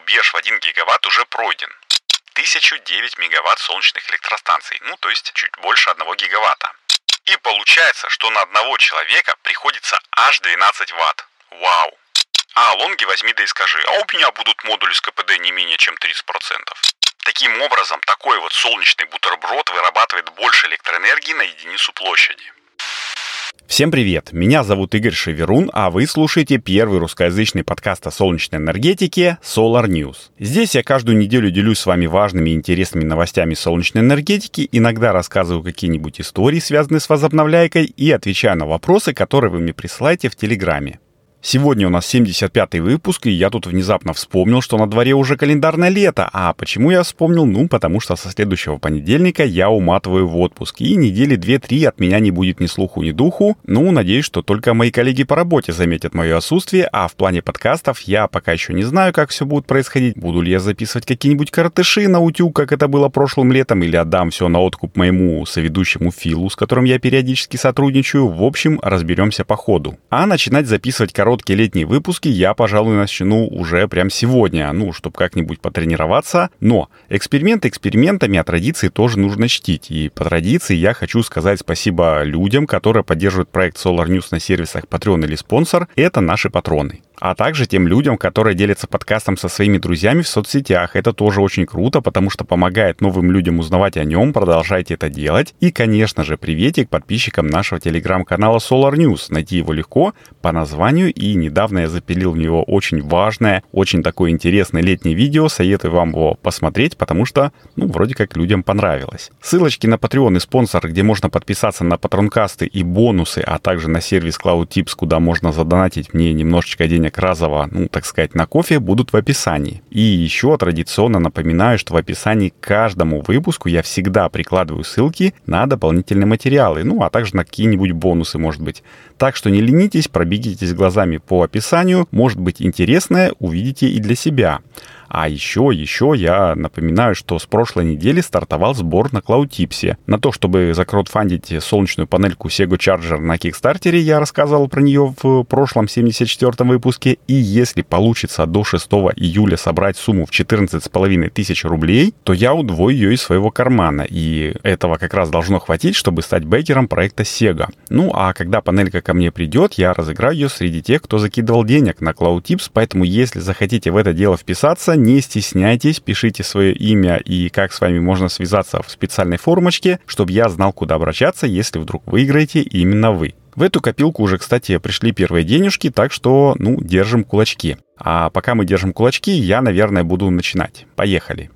рубеж в 1 гигаватт уже пройден. 1009 мегаватт солнечных электростанций, ну то есть чуть больше 1 гигаватта. И получается, что на одного человека приходится аж 12 ватт. Вау! А лонги возьми да и скажи, а у меня будут модули с КПД не менее чем 30%. Таким образом, такой вот солнечный бутерброд вырабатывает больше электроэнергии на единицу площади. Всем привет! Меня зовут Игорь Шеверун, а вы слушаете первый русскоязычный подкаст о солнечной энергетике Solar News. Здесь я каждую неделю делюсь с вами важными и интересными новостями солнечной энергетики, иногда рассказываю какие-нибудь истории, связанные с возобновляйкой, и отвечаю на вопросы, которые вы мне присылаете в Телеграме. Сегодня у нас 75-й выпуск, и я тут внезапно вспомнил, что на дворе уже календарное лето. А почему я вспомнил? Ну, потому что со следующего понедельника я уматываю в отпуск, и недели 2-3 от меня не будет ни слуху, ни духу. Ну, надеюсь, что только мои коллеги по работе заметят мое отсутствие, а в плане подкастов я пока еще не знаю, как все будет происходить. Буду ли я записывать какие-нибудь коротыши на утюг, как это было прошлым летом, или отдам все на откуп моему соведущему Филу, с которым я периодически сотрудничаю. В общем, разберемся по ходу. А начинать записывать короткие короткие летние выпуски я, пожалуй, начну уже прям сегодня, ну, чтобы как-нибудь потренироваться. Но эксперименты экспериментами, а традиции тоже нужно чтить. И по традиции я хочу сказать спасибо людям, которые поддерживают проект Solar News на сервисах Patreon или спонсор. Это наши патроны а также тем людям, которые делятся подкастом со своими друзьями в соцсетях. Это тоже очень круто, потому что помогает новым людям узнавать о нем. Продолжайте это делать. И, конечно же, приветик подписчикам нашего телеграм-канала Solar News. Найти его легко по названию. И недавно я запилил в него очень важное, очень такое интересное летнее видео. Советую вам его посмотреть, потому что, ну, вроде как людям понравилось. Ссылочки на Patreon и спонсор, где можно подписаться на патронкасты и бонусы, а также на сервис Cloud Tips, куда можно задонатить мне немножечко денег разово, ну, так сказать, на кофе будут в описании. И еще традиционно напоминаю, что в описании к каждому выпуску я всегда прикладываю ссылки на дополнительные материалы, ну, а также на какие-нибудь бонусы, может быть. Так что не ленитесь, пробегитесь глазами по описанию, может быть интересное увидите и для себя. А еще, еще я напоминаю, что с прошлой недели стартовал сбор на CloudTips. На то, чтобы закраудфандить солнечную панельку Sego Charger на Кикстартере, я рассказывал про нее в прошлом 74-м выпуске. И если получится до 6 июля собрать сумму в 14,5 тысяч рублей, то я удвою ее из своего кармана. И этого как раз должно хватить, чтобы стать бэкером проекта Sega. Ну, а когда панелька ко мне придет, я разыграю ее среди тех, кто закидывал денег на CloudTips. Поэтому, если захотите в это дело вписаться, не стесняйтесь, пишите свое имя и как с вами можно связаться в специальной формочке, чтобы я знал, куда обращаться, если вдруг выиграете именно вы. В эту копилку уже, кстати, пришли первые денежки, так что, ну, держим кулачки. А пока мы держим кулачки, я, наверное, буду начинать. Поехали.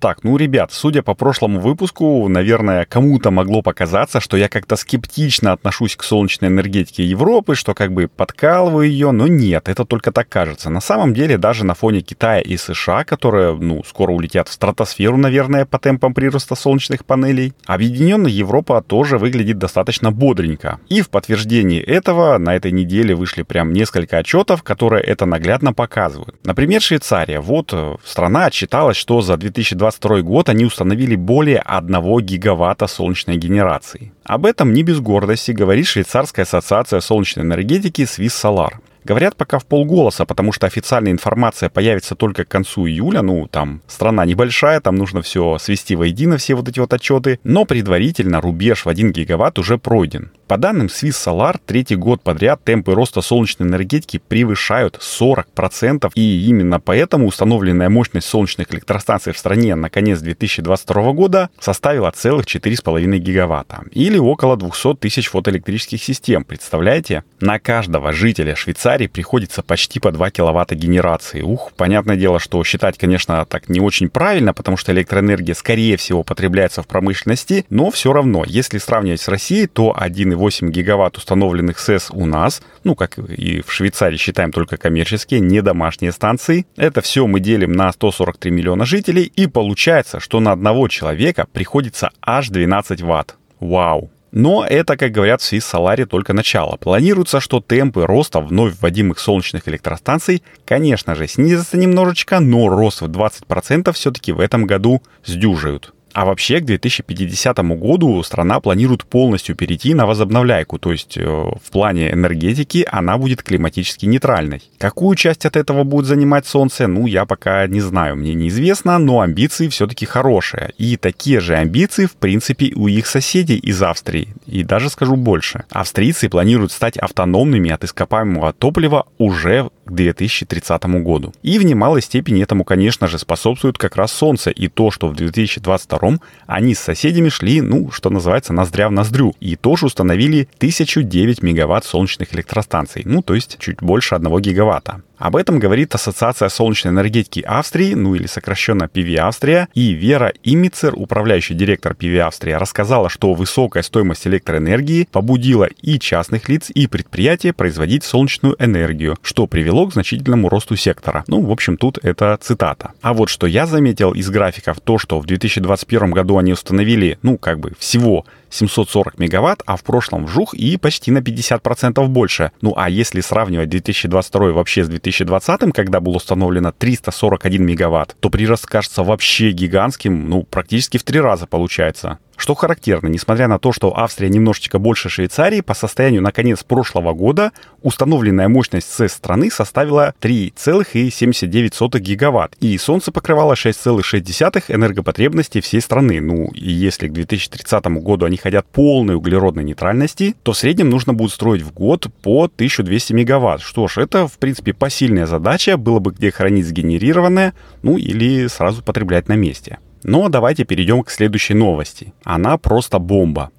Так, ну, ребят, судя по прошлому выпуску, наверное, кому-то могло показаться, что я как-то скептично отношусь к солнечной энергетике Европы, что как бы подкалываю ее, но нет, это только так кажется. На самом деле, даже на фоне Китая и США, которые, ну, скоро улетят в стратосферу, наверное, по темпам прироста солнечных панелей, объединенная Европа тоже выглядит достаточно бодренько. И в подтверждении этого на этой неделе вышли прям несколько отчетов, которые это наглядно показывают. Например, Швейцария. Вот э, страна отчиталась, что за 2020 2022 год они установили более 1 гигаватта солнечной генерации. Об этом не без гордости говорит Швейцарская ассоциация солнечной энергетики Swiss Solar. Говорят пока в полголоса, потому что официальная информация появится только к концу июля. Ну, там страна небольшая, там нужно все свести воедино, все вот эти вот отчеты. Но предварительно рубеж в 1 гигаватт уже пройден. По данным Swiss Solar, третий год подряд темпы роста солнечной энергетики превышают 40%, и именно поэтому установленная мощность солнечных электростанций в стране на конец 2022 года составила целых 4,5 гигаватта, или около 200 тысяч фотоэлектрических систем. Представляете? На каждого жителя Швейцарии приходится почти по 2 киловатта генерации. Ух, понятное дело, что считать, конечно, так не очень правильно, потому что электроэнергия, скорее всего, потребляется в промышленности, но все равно, если сравнивать с Россией, то 1,8 8 гигаватт установленных СЭС у нас, ну, как и в Швейцарии считаем только коммерческие, не домашние станции. Это все мы делим на 143 миллиона жителей, и получается, что на одного человека приходится аж 12 ватт. Вау! Но это, как говорят в Solar, только начало. Планируется, что темпы роста вновь вводимых солнечных электростанций, конечно же, снизятся немножечко, но рост в 20% все-таки в этом году сдюжают. А вообще к 2050 году страна планирует полностью перейти на возобновляйку, то есть э, в плане энергетики она будет климатически нейтральной. Какую часть от этого будет занимать Солнце, ну я пока не знаю, мне неизвестно, но амбиции все-таки хорошие. И такие же амбиции, в принципе, у их соседей из Австрии. И даже скажу больше. Австрийцы планируют стать автономными от ископаемого топлива уже к 2030 году. И в немалой степени этому, конечно же, способствует как раз Солнце и то, что в 2022 они с соседями шли, ну, что называется, ноздря в ноздрю, и тоже установили 1009 мегаватт солнечных электростанций, ну, то есть чуть больше 1 гигаватта. Об этом говорит Ассоциация солнечной энергетики Австрии, ну или сокращенно PV Австрия, и Вера Имицер, управляющий директор PV Австрия, рассказала, что высокая стоимость электроэнергии побудила и частных лиц, и предприятия производить солнечную энергию, что привело к значительному росту сектора. Ну, в общем, тут это цитата. А вот что я заметил из графиков, то, что в 2021 году они установили, ну, как бы всего 740 мегаватт, а в прошлом вжух и почти на 50% больше. Ну а если сравнивать 2022 вообще с 2020, когда было установлено 341 мегаватт, то прирост кажется вообще гигантским, ну практически в три раза получается. Что характерно, несмотря на то, что Австрия немножечко больше Швейцарии, по состоянию на конец прошлого года установленная мощность СЭС страны составила 3,79 гигаватт, и солнце покрывало 6,6 энергопотребности всей страны. Ну, и если к 2030 году они хотят полной углеродной нейтральности, то в среднем нужно будет строить в год по 1200 мегаватт. Что ж, это, в принципе, посильная задача, было бы где хранить сгенерированное, ну или сразу потреблять на месте. Но давайте перейдем к следующей новости. Она просто бомба.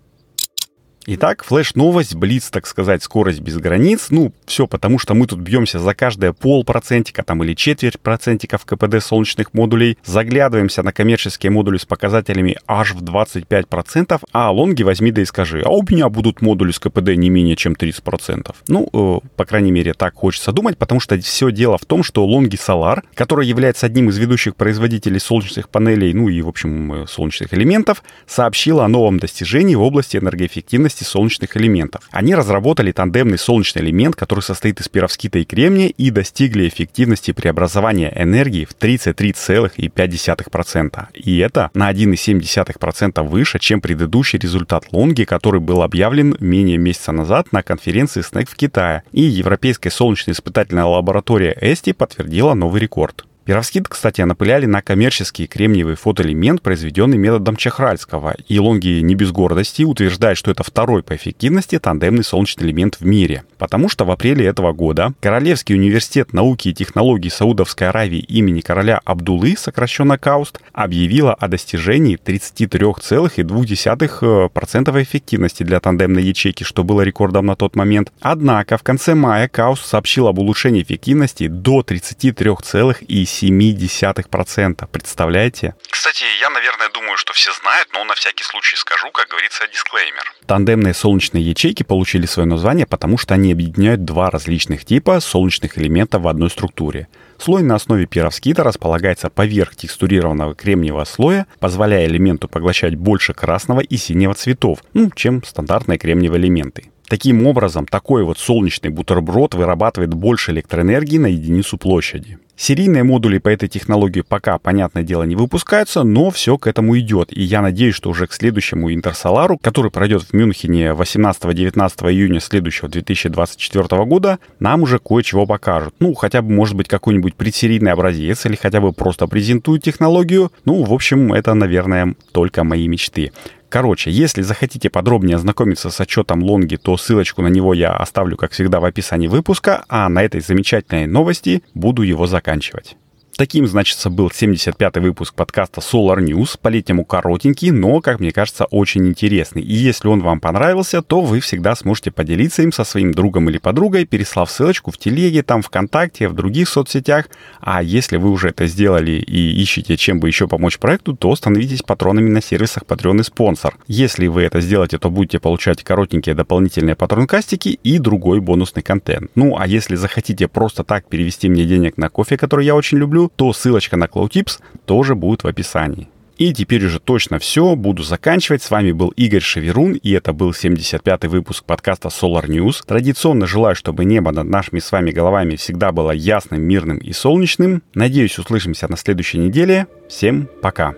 Итак, флеш-новость, блиц, так сказать, скорость без границ. Ну, все потому, что мы тут бьемся за каждое полпроцентика там или четверть процентика в КПД солнечных модулей, заглядываемся на коммерческие модули с показателями аж в 25%, а лонги возьми да и скажи, а у меня будут модули с КПД не менее чем 30%. Ну, э, по крайней мере, так хочется думать, потому что все дело в том, что лонги Solar, который является одним из ведущих производителей солнечных панелей, ну и, в общем, э, солнечных элементов, сообщила о новом достижении в области энергоэффективности эффективности солнечных элементов. Они разработали тандемный солнечный элемент, который состоит из перовскита и кремния, и достигли эффективности преобразования энергии в 33,5%. И это на 1,7% выше, чем предыдущий результат Лонги, который был объявлен менее месяца назад на конференции СНЭК в Китае. И Европейская солнечная испытательная лаборатория ЭСТИ подтвердила новый рекорд. Перовскит, кстати, напыляли на коммерческий кремниевый фотоэлемент, произведенный методом Чехральского, и Лонги не без гордости утверждает, что это второй по эффективности тандемный солнечный элемент в мире. Потому что в апреле этого года Королевский университет науки и технологий Саудовской Аравии имени короля Абдулы, сокращенно КАУСТ, объявила о достижении 33,2% эффективности для тандемной ячейки, что было рекордом на тот момент. Однако в конце мая КАУСТ сообщил об улучшении эффективности до 33,7%. 0,7%. Представляете? Кстати, я, наверное, думаю, что все знают, но на всякий случай скажу, как говорится, дисклеймер. Тандемные солнечные ячейки получили свое название, потому что они объединяют два различных типа солнечных элементов в одной структуре. Слой на основе перовскита располагается поверх текстурированного кремниевого слоя, позволяя элементу поглощать больше красного и синего цветов, ну, чем стандартные кремниевые элементы. Таким образом, такой вот солнечный бутерброд вырабатывает больше электроэнергии на единицу площади. Серийные модули по этой технологии пока, понятное дело, не выпускаются, но все к этому идет. И я надеюсь, что уже к следующему Интерсолару, который пройдет в Мюнхене 18-19 июня следующего 2024 года, нам уже кое-чего покажут. Ну, хотя бы, может быть, какой-нибудь предсерийный образец или хотя бы просто презентуют технологию. Ну, в общем, это, наверное, только мои мечты. Короче, если захотите подробнее ознакомиться с отчетом Лонги, то ссылочку на него я оставлю, как всегда, в описании выпуска, а на этой замечательной новости буду его заканчивать. Таким, значит, был 75-й выпуск подкаста Solar News, по-летнему коротенький, но, как мне кажется, очень интересный. И если он вам понравился, то вы всегда сможете поделиться им со своим другом или подругой, переслав ссылочку в телеге, там, ВКонтакте, в других соцсетях. А если вы уже это сделали и ищете, чем бы еще помочь проекту, то становитесь патронами на сервисах Patreon и спонсор. Если вы это сделаете, то будете получать коротенькие дополнительные патронкастики и другой бонусный контент. Ну, а если захотите просто так перевести мне денег на кофе, который я очень люблю, то ссылочка на CloudTips тоже будет в описании. И теперь уже точно все, буду заканчивать. С вами был Игорь Шеверун, и это был 75-й выпуск подкаста Solar News. Традиционно желаю, чтобы небо над нашими с вами головами всегда было ясным, мирным и солнечным. Надеюсь, услышимся на следующей неделе. Всем пока!